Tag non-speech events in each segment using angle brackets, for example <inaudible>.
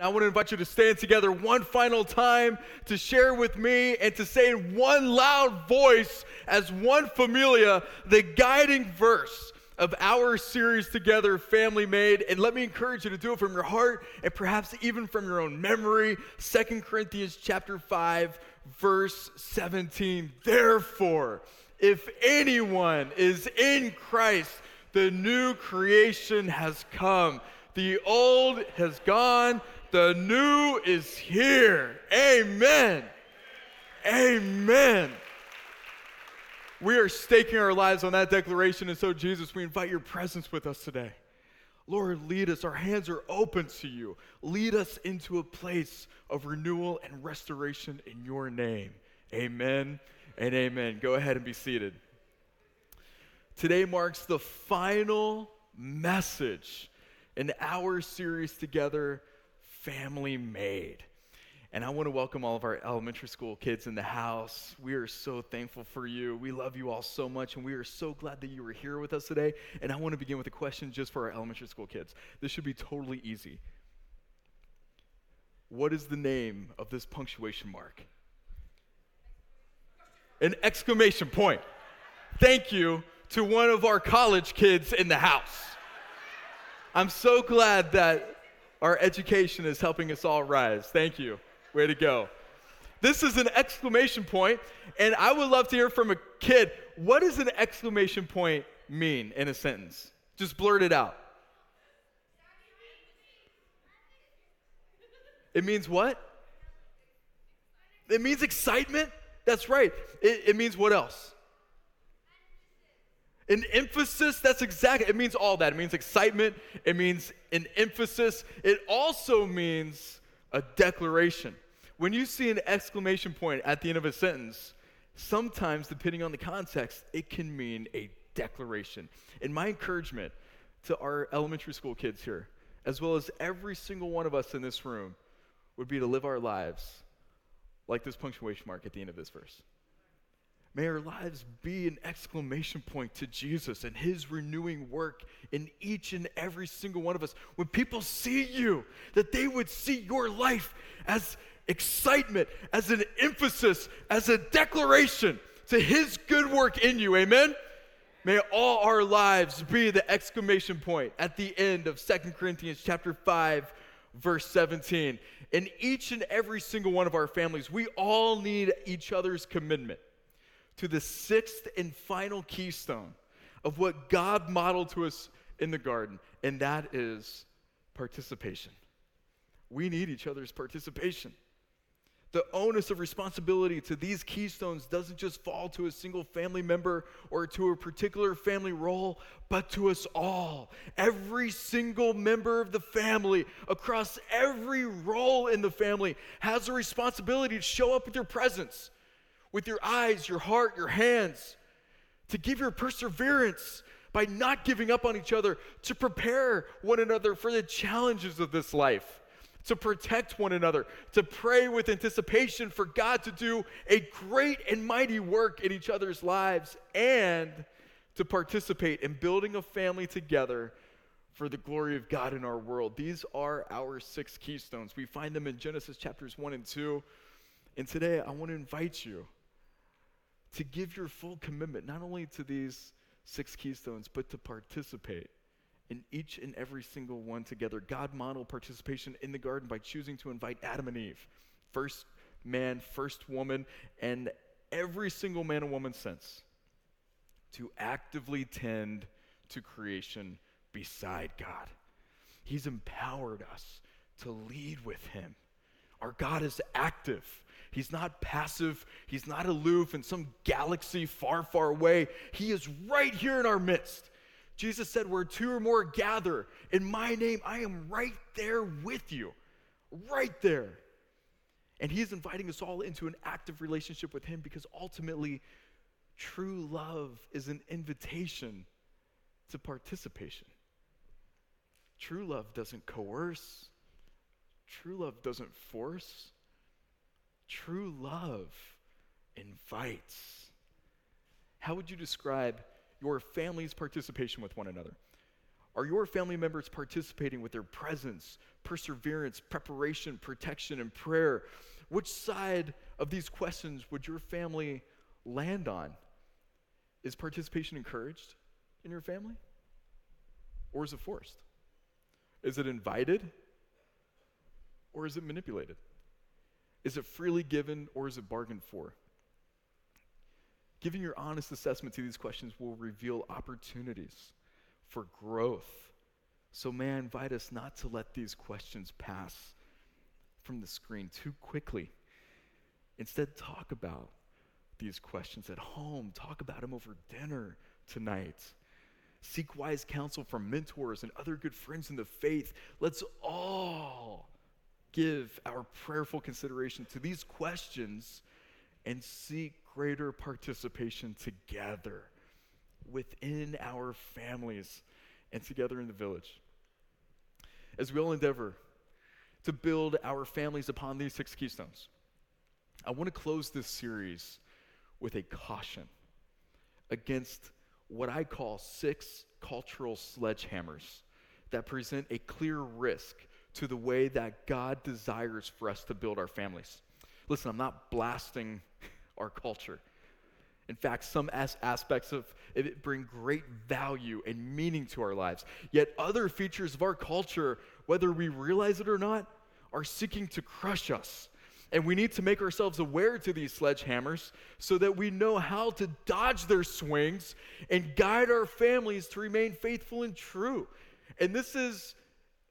I want to invite you to stand together one final time to share with me and to say in one loud voice, as one familia, the guiding verse of our series together, Family Made. And let me encourage you to do it from your heart and perhaps even from your own memory. Second Corinthians chapter 5, verse 17. Therefore, if anyone is in Christ, the new creation has come. The old has gone the new is here. Amen. Amen. We are staking our lives on that declaration, and so, Jesus, we invite your presence with us today. Lord, lead us. Our hands are open to you. Lead us into a place of renewal and restoration in your name. Amen and amen. Go ahead and be seated. Today marks the final message in our series together family made. And I want to welcome all of our elementary school kids in the house. We are so thankful for you. We love you all so much, and we are so glad that you were here with us today. And I want to begin with a question just for our elementary school kids. This should be totally easy. What is the name of this punctuation mark? An exclamation point. Thank you to one of our college kids in the house. I'm so glad that our education is helping us all rise. Thank you. Way to go. This is an exclamation point, and I would love to hear from a kid what does an exclamation point mean in a sentence? Just blurt it out. It means what? It means excitement. That's right. It, it means what else? An emphasis, that's exactly, it means all that. It means excitement, it means an emphasis, it also means a declaration. When you see an exclamation point at the end of a sentence, sometimes, depending on the context, it can mean a declaration. And my encouragement to our elementary school kids here, as well as every single one of us in this room, would be to live our lives like this punctuation mark at the end of this verse. May our lives be an exclamation point to Jesus and his renewing work in each and every single one of us. When people see you, that they would see your life as excitement, as an emphasis, as a declaration to his good work in you. Amen? May all our lives be the exclamation point at the end of Second Corinthians chapter 5 verse 17. In each and every single one of our families, we all need each other's commitment to the sixth and final keystone of what God modeled to us in the garden, and that is participation. We need each other's participation. The onus of responsibility to these keystones doesn't just fall to a single family member or to a particular family role, but to us all. Every single member of the family, across every role in the family, has a responsibility to show up with their presence with your eyes, your heart, your hands, to give your perseverance by not giving up on each other, to prepare one another for the challenges of this life, to protect one another, to pray with anticipation for God to do a great and mighty work in each other's lives, and to participate in building a family together for the glory of God in our world. These are our six keystones. We find them in Genesis chapters 1 and 2. And today I want to invite you to give your full commitment, not only to these six keystones, but to participate in each and every single one together. God modeled participation in the garden by choosing to invite Adam and Eve, first man, first woman, and every single man and woman since, to actively tend to creation beside God. He's empowered us to lead with Him. Our God is active. He's not passive. He's not aloof in some galaxy far, far away. He is right here in our midst. Jesus said, Where two or more gather in my name, I am right there with you. Right there. And he's inviting us all into an active relationship with him because ultimately, true love is an invitation to participation. True love doesn't coerce, true love doesn't force. True love invites. How would you describe your family's participation with one another? Are your family members participating with their presence, perseverance, preparation, protection, and prayer? Which side of these questions would your family land on? Is participation encouraged in your family? Or is it forced? Is it invited? Or is it manipulated? Is it freely given or is it bargained for? Giving your honest assessment to these questions will reveal opportunities for growth. So, may I invite us not to let these questions pass from the screen too quickly. Instead, talk about these questions at home, talk about them over dinner tonight. Seek wise counsel from mentors and other good friends in the faith. Let's all give our prayerful consideration to these questions and seek greater participation together within our families and together in the village. As we all endeavor to build our families upon these six keystones, I want to close this series with a caution against what I call six cultural sledgehammers that present a clear risk to the way that God desires for us to build our families. Listen, I'm not blasting <laughs> our culture. In fact, some as- aspects of it bring great value and meaning to our lives. Yet other features of our culture, whether we realize it or not, are seeking to crush us. And we need to make ourselves aware to these sledgehammers so that we know how to dodge their swings and guide our families to remain faithful and true. And this is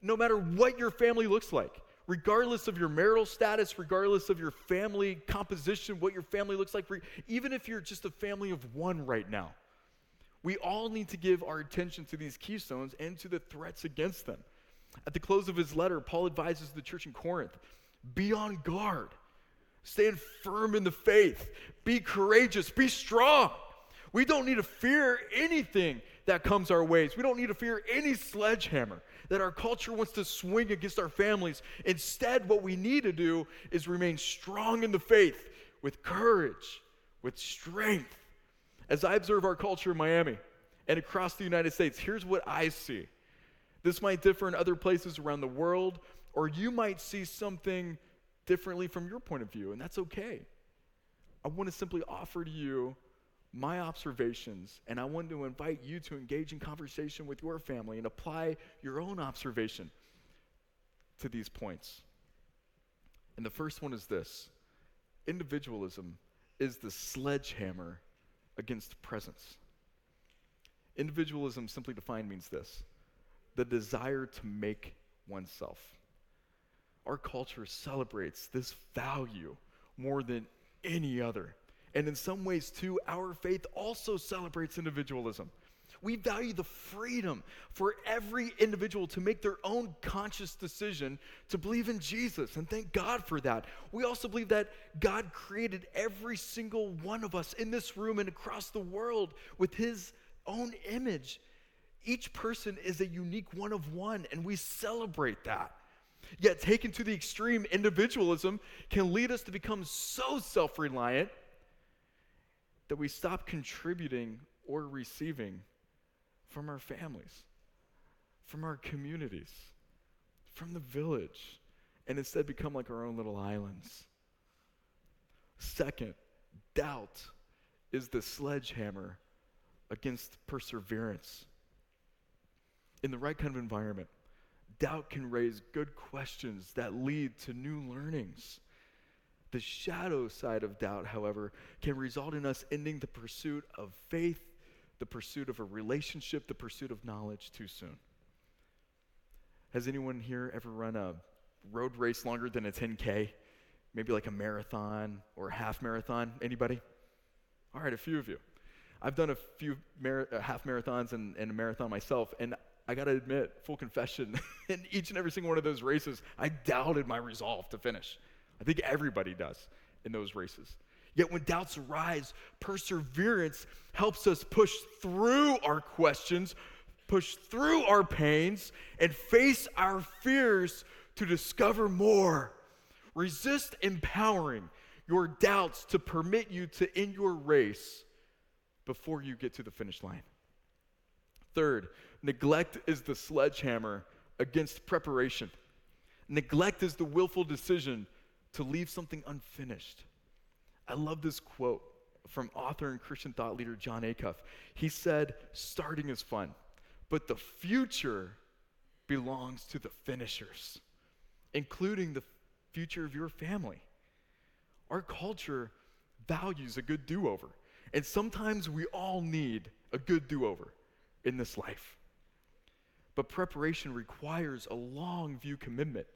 no matter what your family looks like regardless of your marital status, regardless of your family composition, what your family looks like, even if you're just a family of one right now, we all need to give our attention to these keystones and to the threats against them. At the close of his letter, Paul advises the church in Corinth be on guard, stand firm in the faith, be courageous, be strong. We don't need to fear anything that comes our ways. We don't need to fear any sledgehammer that our culture wants to swing against our families. Instead, what we need to do is remain strong in the faith with courage, with strength. As I observe our culture in Miami and across the United States, here's what I see. This might differ in other places around the world, or you might see something differently from your point of view, and that's okay. I want to simply offer to you my observations, and I want to invite you to engage in conversation with your family and apply your own observation to these points. And the first one is this individualism is the sledgehammer against presence. Individualism, simply defined, means this the desire to make oneself. Our culture celebrates this value more than any other. And in some ways, too, our faith also celebrates individualism. We value the freedom for every individual to make their own conscious decision to believe in Jesus, and thank God for that. We also believe that God created every single one of us in this room and across the world with His own image. Each person is a unique one of one, and we celebrate that. Yet, taken to the extreme, individualism can lead us to become so self reliant that we stop contributing or receiving from our families, from our communities, from the village, and instead become like our own little islands. Second, doubt is the sledgehammer against perseverance. In the right kind of environment, doubt can raise good questions that lead to new learnings. The shadow side of doubt, however, can result in us ending the pursuit of faith, the pursuit of a relationship, the pursuit of knowledge too soon. Has anyone here ever run a road race longer than a 10K? Maybe like a marathon or a half marathon? Anybody? All right, a few of you. I've done a few mar- uh, half marathons and, and a marathon myself, and I got to admit, full confession, <laughs> in each and every single one of those races, I doubted my resolve to finish. I think everybody does in those races. Yet when doubts arise, perseverance helps us push through our questions, push through our pains, and face our fears to discover more. Resist empowering your doubts to permit you to end your race before you get to the finish line. Third, neglect is the sledgehammer against preparation. Neglect is the willful decision to leave something unfinished. I love this quote from author and Christian thought leader Jon Acuff. He said, Starting is fun, but the future belongs to the finishers, including the future of your family. Our culture values a good do over, and sometimes we all need a good do over in this life. But preparation requires a long view commitment.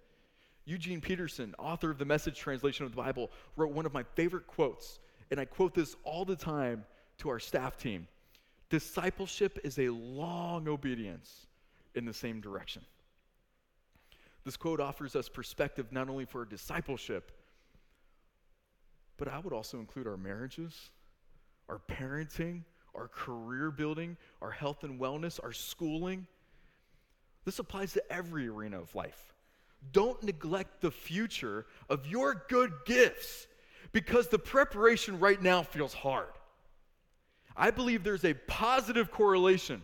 Eugene Peterson, author of the message translation of the Bible, wrote one of my favorite quotes, and I quote this all the time to our staff team Discipleship is a long obedience in the same direction. This quote offers us perspective not only for discipleship, but I would also include our marriages, our parenting, our career building, our health and wellness, our schooling. This applies to every arena of life. Don't neglect the future of your good gifts because the preparation right now feels hard. I believe there's a positive correlation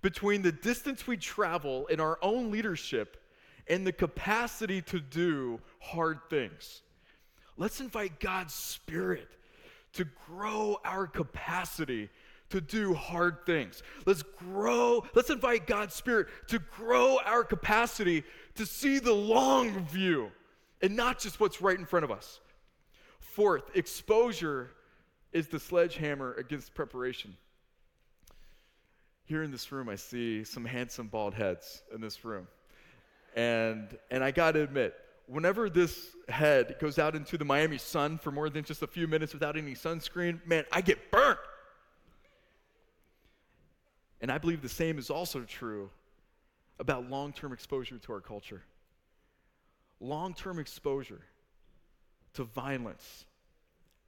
between the distance we travel in our own leadership and the capacity to do hard things. Let's invite God's Spirit to grow our capacity to do hard things. Let's grow, let's invite God's Spirit to grow our capacity to see the long view and not just what's right in front of us. Fourth, exposure is the sledgehammer against preparation. Here in this room, I see some handsome bald heads in this room. And, and I got to admit, whenever this head goes out into the Miami sun for more than just a few minutes without any sunscreen, man, I get burnt. And I believe the same is also true about long term exposure to our culture. Long term exposure to violence,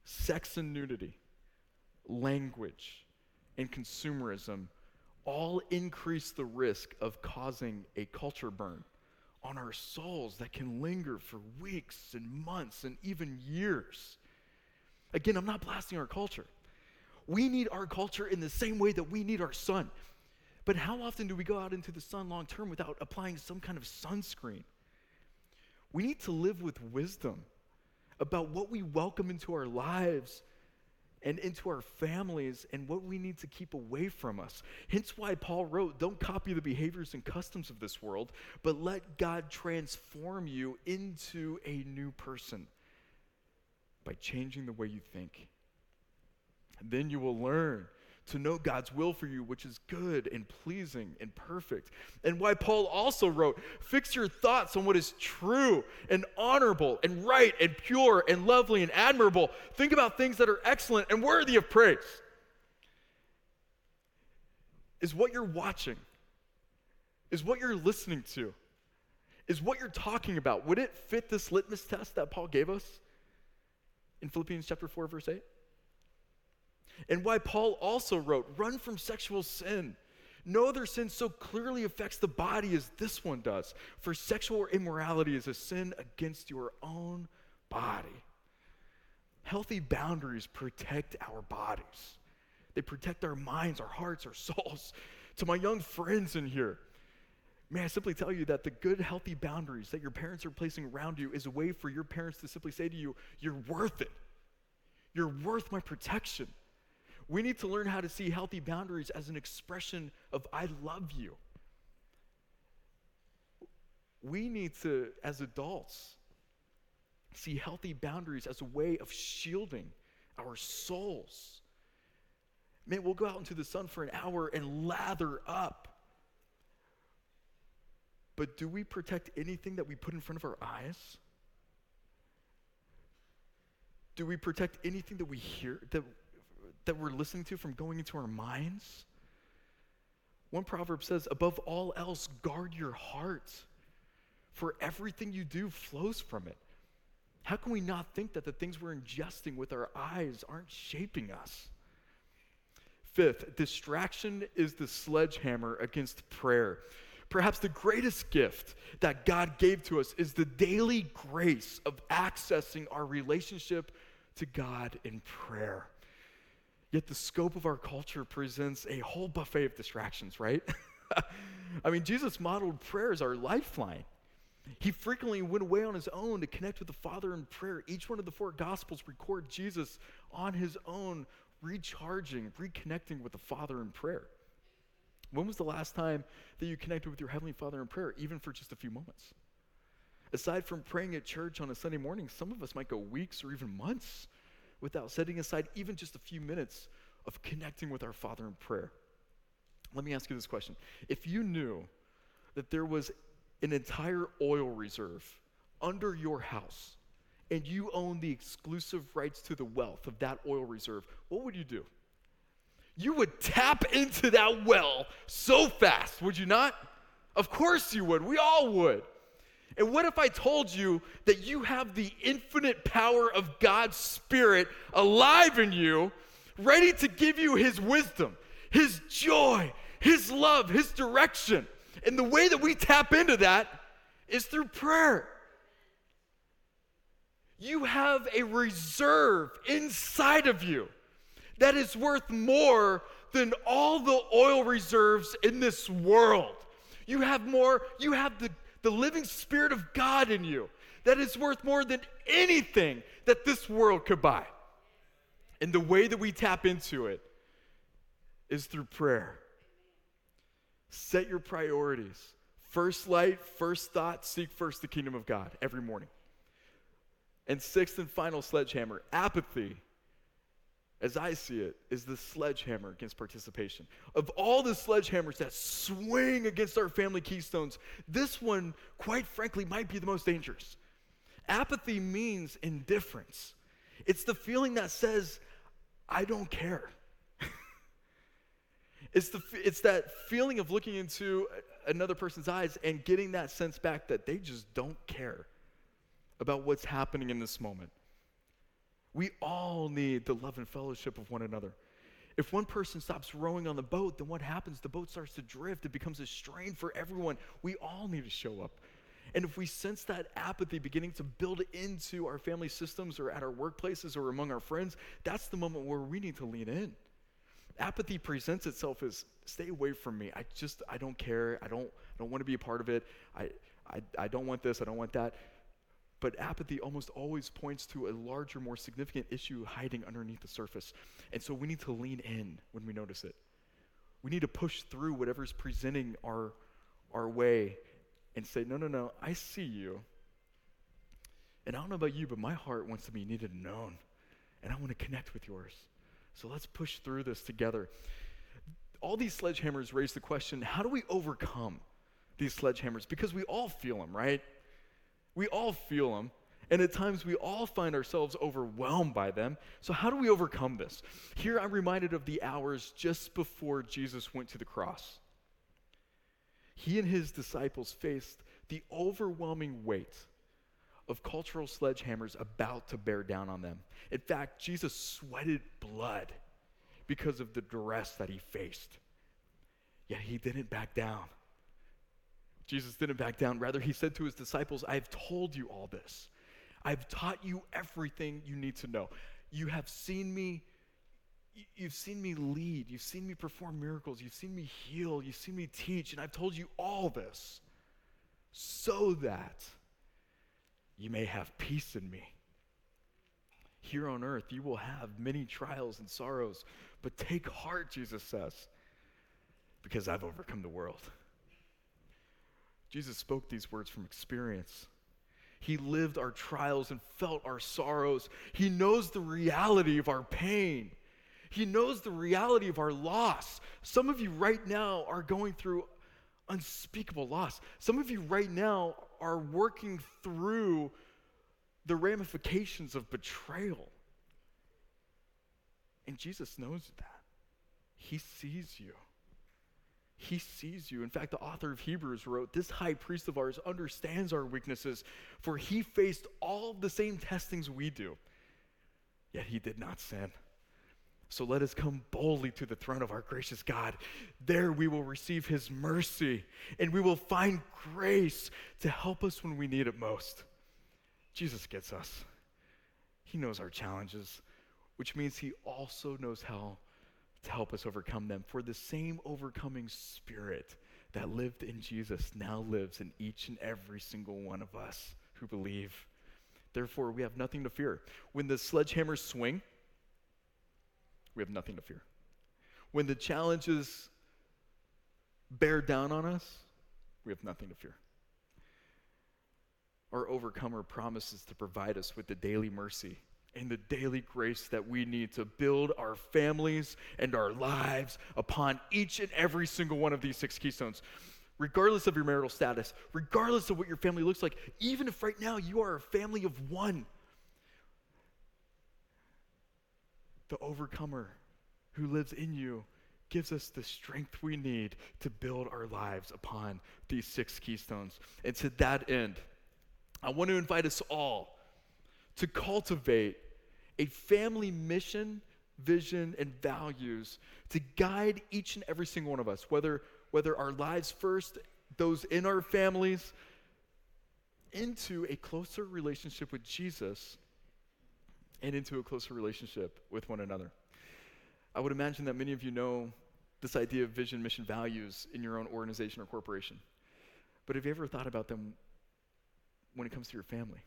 sex and nudity, language, and consumerism all increase the risk of causing a culture burn on our souls that can linger for weeks and months and even years. Again, I'm not blasting our culture. We need our culture in the same way that we need our sun. But how often do we go out into the sun long term without applying some kind of sunscreen? We need to live with wisdom about what we welcome into our lives and into our families and what we need to keep away from us. Hence why Paul wrote, Don't copy the behaviors and customs of this world, but let God transform you into a new person by changing the way you think. And then you will learn to know God's will for you, which is good and pleasing and perfect. And why Paul also wrote, Fix your thoughts on what is true and honorable and right and pure and lovely and admirable. Think about things that are excellent and worthy of praise. Is what you're watching, is what you're listening to, is what you're talking about, would it fit this litmus test that Paul gave us in Philippians chapter 4, verse 8? And why Paul also wrote, Run from sexual sin. No other sin so clearly affects the body as this one does, for sexual immorality is a sin against your own body. Healthy boundaries protect our bodies, they protect our minds, our hearts, our <laughs> souls. To my young friends in here, May I simply tell you that the good, healthy boundaries that your parents are placing around you is a way for your parents to simply say to you, You're worth it. You're worth my protection. We need to learn how to see healthy boundaries as an expression of I love you. We need to, as adults, see healthy boundaries as a way of shielding our souls. Man, we'll go out into the sun for an hour and lather up. But do we protect anything that we put in front of our eyes? Do we protect anything that we hear that that we're listening to from going into our minds? One proverb says, above all else, guard your heart, for everything you do flows from it. How can we not think that the things we're ingesting with our eyes aren't shaping us? Fifth, distraction is the sledgehammer against prayer. Perhaps the greatest gift that God gave to us is the daily grace of accessing our relationship to God in prayer. Yet the scope of our culture presents a whole buffet of distractions, right? <laughs> I mean, Jesus modeled prayer as our lifeline. He frequently went away on his own to connect with the Father in prayer. Each one of the four Gospels record Jesus on his own, recharging, reconnecting with the Father in prayer. When was the last time that you connected with your Heavenly Father in prayer, even for just a few moments? Aside from praying at church on a Sunday morning, some of us might go weeks or even months without setting aside even just a few minutes of connecting with our Father in prayer. Let me ask you this question. If you knew that there was an entire oil reserve under your house and you own the exclusive rights to the wealth of that oil reserve, what would you do? You would tap into that well so fast, would you not? Of course you would. We all would. And what if I told you that you have the infinite power of God's Spirit alive in you, ready to give you His wisdom, His joy, His love, His direction? And the way that we tap into that is through prayer. You have a reserve inside of you that is worth more than all the oil reserves in this world. You have more, you have the, the living Spirit of God in you that is worth more than anything that this world could buy. And the way that we tap into it is through prayer. Set your priorities. First light, first thought, seek first the kingdom of God every morning. And sixth and final sledgehammer apathy, as I see it, is the sledgehammer against participation. Of all the sledgehammers that swing against our family keystones, this one, quite frankly, might be the most dangerous. Apathy means indifference, it's the feeling that says, I don't care. <laughs> It's, the, it's that feeling of looking into another person's eyes and getting that sense back that they just don't care about what's happening in this moment. We all need the love and fellowship of one another. If one person stops rowing on the boat, then what happens? The boat starts to drift. It becomes a strain for everyone. We all need to show up. And if we sense that apathy beginning to build into our family systems or at our workplaces or among our friends, that's the moment where we need to lean in apathy presents itself as stay away from me. I just I don't care. I don't I don't want to be a part of it. I, I I don't want this. I don't want that. But apathy almost always points to a larger, more significant issue hiding underneath the surface. And so we need to lean in when we notice it. We need to push through whatever's presenting our our way and say, no, no, no, I see you. And I don't know about you, but my heart wants to be needed and known. And I want to connect with yours. So let's push through this together. All these sledgehammers raise the question how do we overcome these sledgehammers? Because we all feel them, right? We all feel them. And at times we all find ourselves overwhelmed by them. So, how do we overcome this? Here I'm reminded of the hours just before Jesus went to the cross. He and his disciples faced the overwhelming weight of cultural sledgehammers about to bear down on them. In fact, Jesus sweated blood because of the duress that he faced. Yet he didn't back down. Jesus didn't back down. Rather, he said to his disciples, I have told you all this. I've taught you everything you need to know. You have seen me. You've seen me lead. You've seen me perform miracles. You've seen me heal. You've seen me teach. And I've told you all this so that you may have peace in me. Here on earth, you will have many trials and sorrows, but take heart, Jesus says, because I've overcome the world. Jesus spoke these words from experience. He lived our trials and felt our sorrows. He knows the reality of our pain. He knows the reality of our loss. Some of you right now are going through unspeakable loss. Some of you right now are working through the ramifications of betrayal. And Jesus knows that. He sees you. He sees you. In fact, the author of Hebrews wrote, This high priest of ours understands our weaknesses, for he faced all the same testings we do, yet he did not sin. So let us come boldly to the throne of our gracious God. There we will receive his mercy and we will find grace to help us when we need it most. Jesus gets us. He knows our challenges, which means he also knows how to help us overcome them. For the same overcoming spirit that lived in Jesus now lives in each and every single one of us who believe. Therefore, we have nothing to fear. When the sledgehammers swing, we have nothing to fear. When the challenges bear down on us, we have nothing to fear. Our overcomer promises to provide us with the daily mercy and the daily grace that we need to build our families and our lives upon each and every single one of these six keystones. Regardless of your marital status, regardless of what your family looks like, even if right now you are a family of one, the overcomer who lives in you gives us the strength we need to build our lives upon these six keystones. And to that end, I want to invite us all to cultivate a family mission, vision, and values to guide each and every single one of us, whether, whether our lives first, those in our families, into a closer relationship with Jesus and into a closer relationship with one another. I would imagine that many of you know this idea of vision, mission, values in your own organization or corporation. But have you ever thought about them when it comes to your family?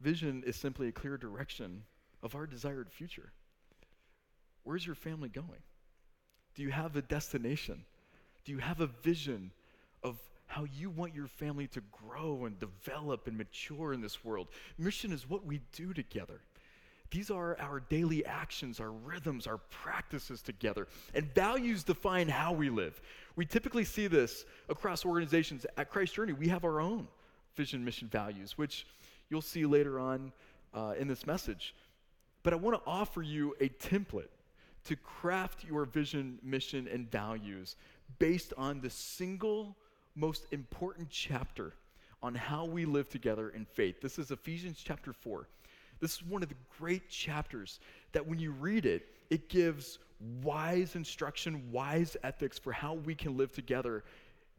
Vision is simply a clear direction of our desired future. Where's your family going? Do you have a destination? Do you have a vision of how you want your family to grow and develop and mature in this world? Mission is what we do together. These are our daily actions, our rhythms, our practices together. And values define how we live. We typically see this across organizations. At Christ Journey, we have our own vision, mission, values, which you'll see later on uh, in this message. But I want to offer you a template to craft your vision, mission, and values based on the single most important chapter on how we live together in faith. This is Ephesians chapter 4. This is one of the great chapters that when you read it, it gives wise instruction, wise ethics for how we can live together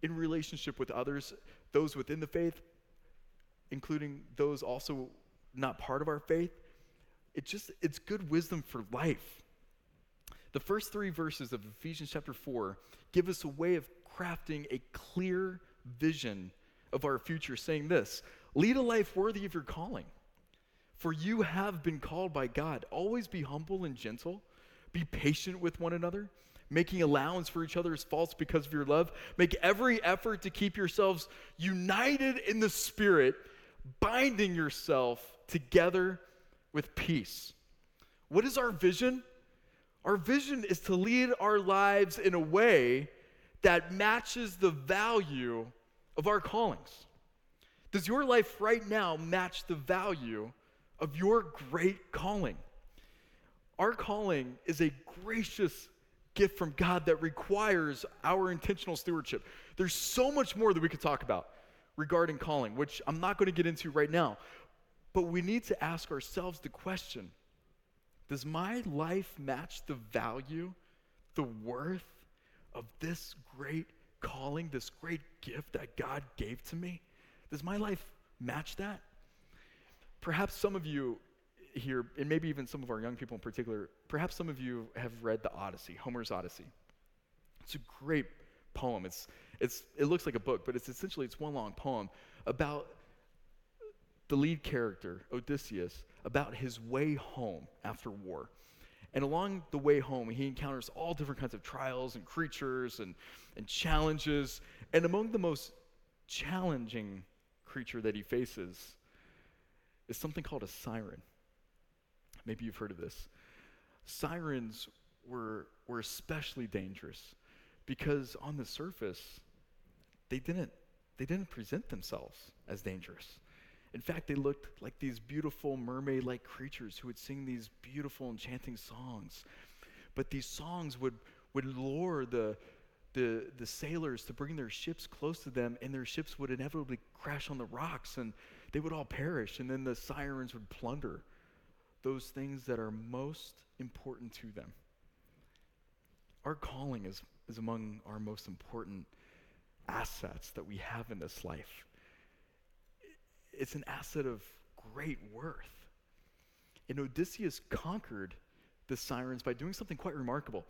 in relationship with others, those within the faith, including those also not part of our faith. It just it's good wisdom for life. The first 3 verses of Ephesians chapter 4 give us a way of crafting a clear vision of our future saying this, lead a life worthy of your calling for you have been called by God. Always be humble and gentle. Be patient with one another, making allowance for each other's faults because of your love. Make every effort to keep yourselves united in the Spirit, binding yourself together with peace. What is our vision? Our vision is to lead our lives in a way that matches the value of our callings. Does your life right now match the value of your great calling. Our calling is a gracious gift from God that requires our intentional stewardship. There's so much more that we could talk about regarding calling, which I'm not going to get into right now. But we need to ask ourselves the question Does my life match the value, the worth of this great calling, this great gift that God gave to me? Does my life match that? Perhaps some of you here, and maybe even some of our young people in particular, perhaps some of you have read the Odyssey, Homer's Odyssey. It's a great poem. It's, it's, it looks like a book, but it's essentially it's one long poem about the lead character, Odysseus, about his way home after war. And along the way home, he encounters all different kinds of trials and creatures and, and challenges. And among the most challenging creature that he faces is something called a siren. Maybe you've heard of this. Sirens were, were especially dangerous because on the surface, they didn't, they didn't present themselves as dangerous. In fact, they looked like these beautiful mermaid like creatures who would sing these beautiful, enchanting songs. But these songs would, would lure the, the, the sailors to bring their ships close to them, and their ships would inevitably crash on the rocks, and they would all perish, and then the sirens would plunder those things that are most important to them. Our calling is, is among our most important assets that we have in this life. It's an asset of great worth. And Odysseus conquered the sirens by doing something quite remarkable.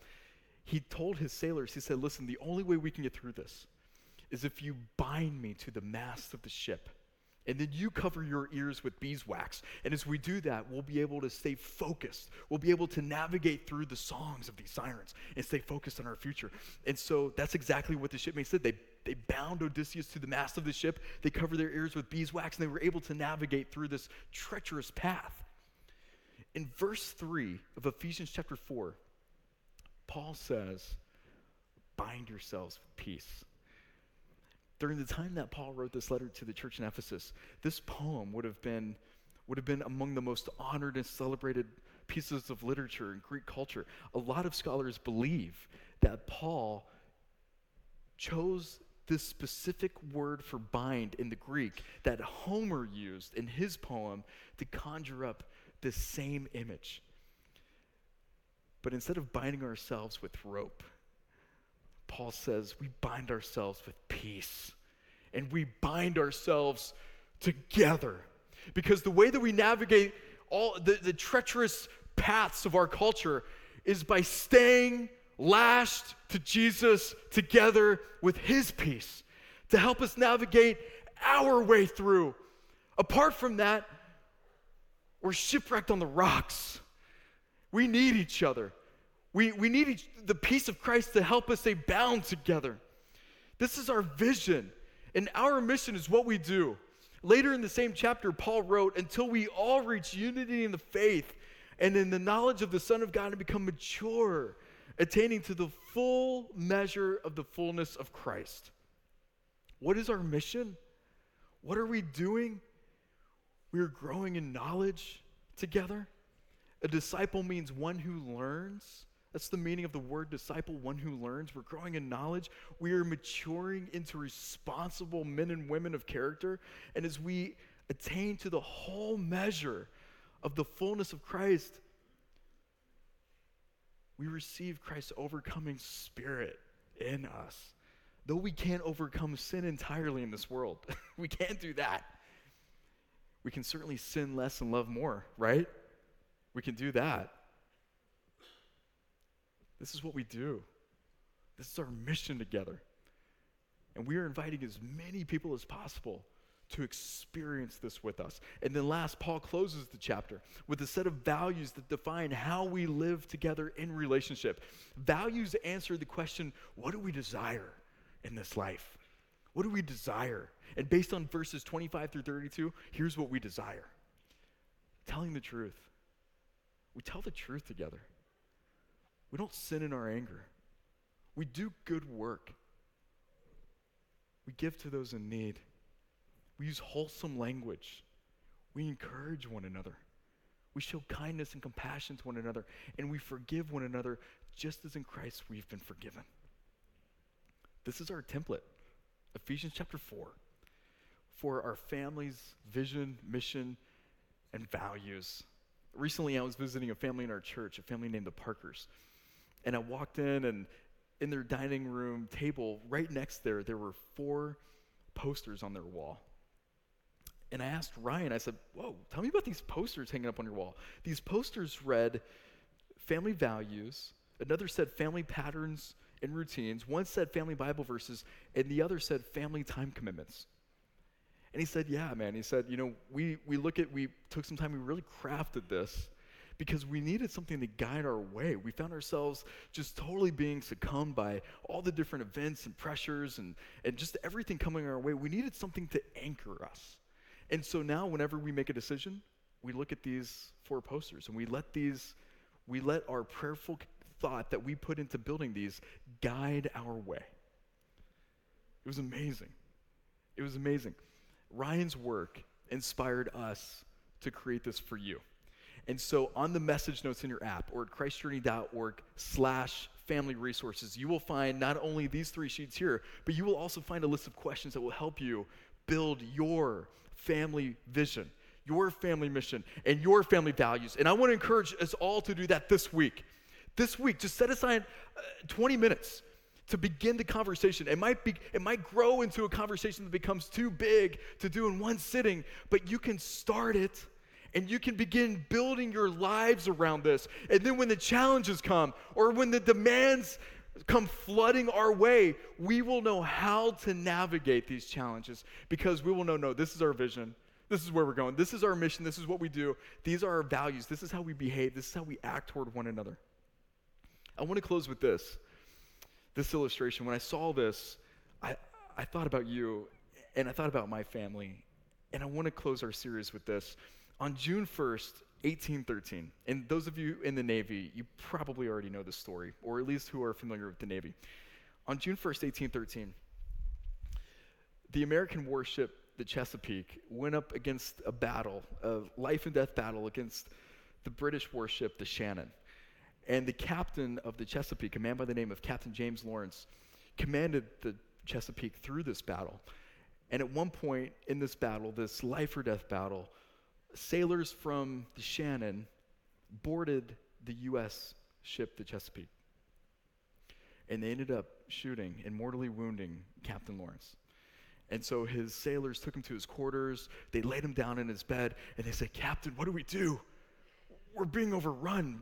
He told his sailors, he said, Listen, the only way we can get through this is if you bind me to the mast of the ship. And then you cover your ears with beeswax. And as we do that, we'll be able to stay focused. We'll be able to navigate through the songs of these sirens and stay focused on our future. And so that's exactly what the shipmates did. They, they bound Odysseus to the mast of the ship, they covered their ears with beeswax, and they were able to navigate through this treacherous path. In verse 3 of Ephesians chapter 4, Paul says, Bind yourselves with peace during the time that Paul wrote this letter to the church in Ephesus, this poem would have been, would have been among the most honored and celebrated pieces of literature in Greek culture. A lot of scholars believe that Paul chose this specific word for bind in the Greek that Homer used in his poem to conjure up this same image. But instead of binding ourselves with rope, Paul says we bind ourselves with peace and we bind ourselves together. Because the way that we navigate all the, the treacherous paths of our culture is by staying lashed to Jesus together with his peace to help us navigate our way through. Apart from that, we're shipwrecked on the rocks. We need each other. We, we need each, the peace of Christ to help us stay bound together. This is our vision, and our mission is what we do. Later in the same chapter, Paul wrote, Until we all reach unity in the faith and in the knowledge of the Son of God and become mature, attaining to the full measure of the fullness of Christ. What is our mission? What are we doing? We are growing in knowledge together. A disciple means one who learns that's the meaning of the word disciple, one who learns. We're growing in knowledge. We are maturing into responsible men and women of character. And as we attain to the whole measure of the fullness of Christ, we receive Christ's overcoming spirit in us. Though we can't overcome sin entirely in this world, <laughs> we can't do that. We can certainly sin less and love more, right? We can do that. This is what we do. This is our mission together. And we are inviting as many people as possible to experience this with us. And then last, Paul closes the chapter with a set of values that define how we live together in relationship. Values answer the question what do we desire in this life? What do we desire? And based on verses 25 through 32, here's what we desire telling the truth. We tell the truth together. We don't sin in our anger. We do good work. We give to those in need. We use wholesome language. We encourage one another. We show kindness and compassion to one another. And we forgive one another just as in Christ we've been forgiven. This is our template Ephesians chapter 4 for our family's vision, mission, and values. Recently, I was visiting a family in our church, a family named the Parkers. And I walked in, and in their dining room table, right next there, there were four posters on their wall. And I asked Ryan, I said, Whoa, tell me about these posters hanging up on your wall. These posters read family values, another said family patterns and routines, one said family Bible verses, and the other said family time commitments. And he said, Yeah, man. He said, You know, we, we look at, we took some time, we really crafted this because we needed something to guide our way. We found ourselves just totally being succumbed by all the different events and pressures and, and just everything coming our way. We needed something to anchor us. And so now, whenever we make a decision, we look at these four posters and we let these, we let our prayerful thought that we put into building these guide our way. It was amazing. It was amazing. Ryan's work inspired us to create this for you. And so on the message notes in your app or at christjourney.org slash family resources, you will find not only these three sheets here, but you will also find a list of questions that will help you build your family vision, your family mission, and your family values. And I want to encourage us all to do that this week. This week, just set aside uh, 20 minutes to begin the conversation. It might be it might grow into a conversation that becomes too big to do in one sitting, but you can start it and you can begin building your lives around this. And then when the challenges come or when the demands come flooding our way, we will know how to navigate these challenges because we will know no, this is our vision. This is where we're going. This is our mission. This is what we do. These are our values. This is how we behave. This is how we act toward one another. I want to close with this this illustration. When I saw this, I, I thought about you and I thought about my family. And I want to close our series with this. On June 1st, 1813, and those of you in the Navy, you probably already know this story, or at least who are familiar with the Navy. On June 1st, 1813, the American warship, the Chesapeake, went up against a battle, a life and death battle against the British warship, the Shannon. And the captain of the Chesapeake, a man by the name of Captain James Lawrence, commanded the Chesapeake through this battle. And at one point in this battle, this life or death battle, sailors from the Shannon boarded the U.S. ship, the Chesapeake. And they ended up shooting and mortally wounding Captain Lawrence. And so his sailors took him to his quarters. They laid him down in his bed, and they said, Captain, what do we do? We're being overrun.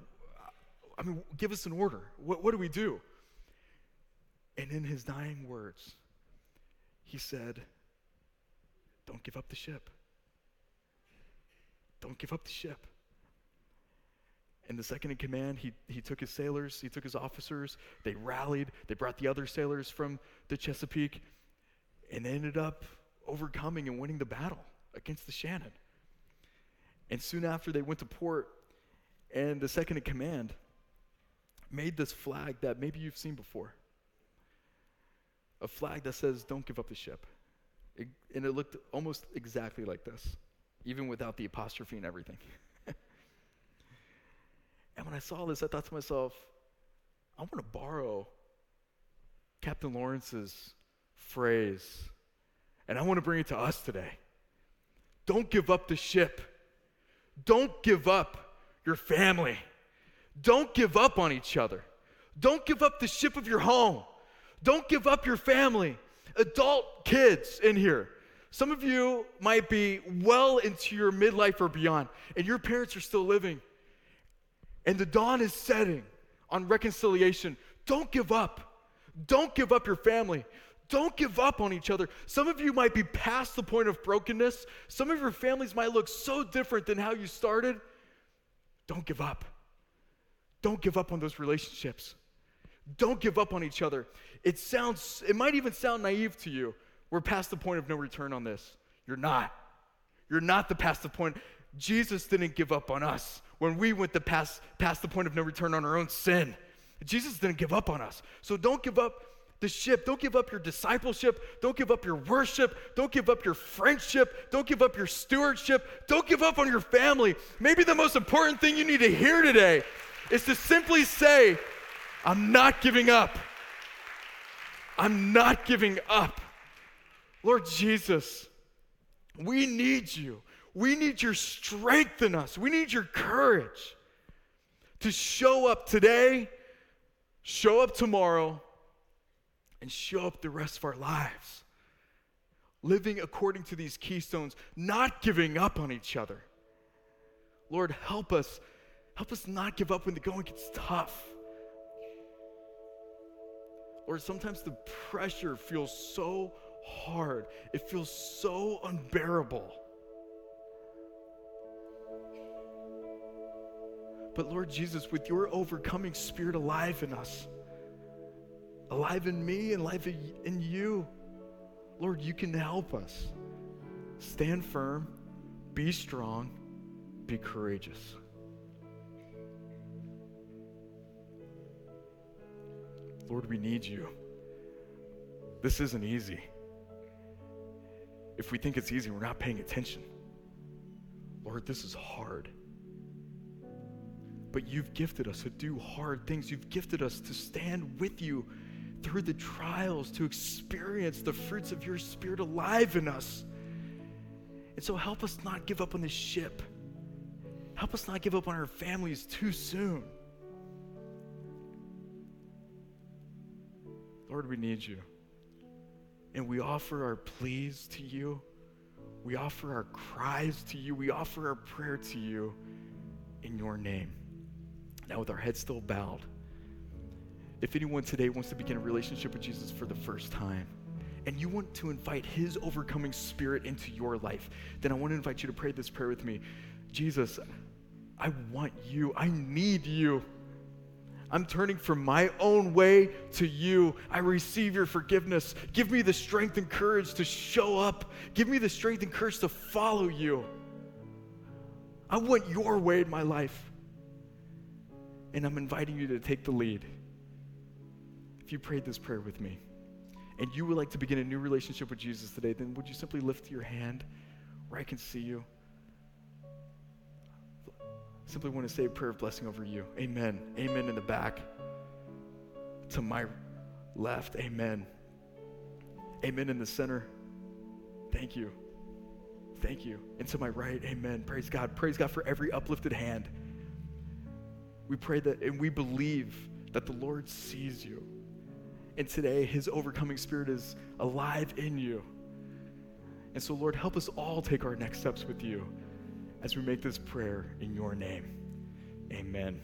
I mean, give us an order. What, what do we do? And in his dying words, he said, Don't give up the ship. Don't give up the ship. And the second in command, he, he took his sailors, he took his officers, they rallied, they brought the other sailors from the Chesapeake, and they ended up overcoming and winning the battle against the Shannon. And soon after, they went to port, and the second in command, made this flag that maybe you've seen before a flag that says, Don't give up the ship. It, and it looked almost exactly like this, even without the apostrophe and everything. <laughs> and when I saw this, I thought to myself, I want to borrow Captain Lawrence's phrase, and I want to bring it to us today. Don't give up the ship. Don't give up your family. Don't give up on each other. Don't give up the ship of your home. Don't give up your family. Adult kids in here. Some of you might be well into your midlife or beyond, and your parents are still living. And the dawn is setting on reconciliation. Don't give up. Don't give up your family. Don't give up on each other. Some of you might be past the point of brokenness. Some of your families might look so different than how you started. Don't give up. Don't give up on those relationships. Don't give up on each other. It sounds, it might even sound naive to you. We're past the point of no return on this. You're not. You're not the past the point. Jesus didn't give up on us when we went the past, past the point of no return on our own sin. Jesus didn't give up on us. So don't give up the ship. Don't give up your discipleship. Don't give up your worship. Don't give up your friendship. Don't give up your stewardship. Don't give up on your family. Maybe the most important thing you need to hear today is to simply say, I'm not giving up. I'm not giving up. Lord Jesus, we need you. We need your strength in us. We need your courage to show up today, show up tomorrow, and show up the rest of our lives. Living according to these keystones, not giving up on each other. Lord, help us Help us not give up when the going gets tough. Lord, sometimes the pressure feels so hard, it feels so unbearable. But Lord Jesus, with your overcoming spirit alive in us, alive in me and alive in you, Lord, you can help us. Stand firm, be strong, be courageous. Lord, we need you. This isn't easy. If we think it's easy, we're not paying attention. Lord, this is hard. But you've gifted us to do hard things. You've gifted us to stand with you through the trials, to experience the fruits of your Spirit alive in us. And so help us not give up on this ship. Help us not give up on our families too soon. Lord, we need you. And we offer our pleas to you. We offer our cries to you. We offer our prayer to you in your name. Now, with our heads still bowed, if anyone today wants to begin a relationship with Jesus for the first time, and you want to invite his overcoming spirit into your life, then I want to invite you to pray this prayer with me. Jesus, I want you. I need you. I'm turning from my own way to you. I receive your forgiveness. Give me the strength and courage to show up. Give me the strength and courage to follow you. I want your way in my life. And I'm inviting you to take the lead. If you prayed this prayer with me and you would like to begin a new relationship with Jesus today, then would you simply lift your hand where I can see you? Simply want to say a prayer of blessing over you. Amen. Amen in the back. To my left. Amen. Amen in the center. Thank you. Thank you. And to my right, amen. Praise God. Praise God for every uplifted hand. We pray that and we believe that the Lord sees you. And today, his overcoming spirit is alive in you. And so, Lord, help us all take our next steps with you as we make this prayer in your name. Amen.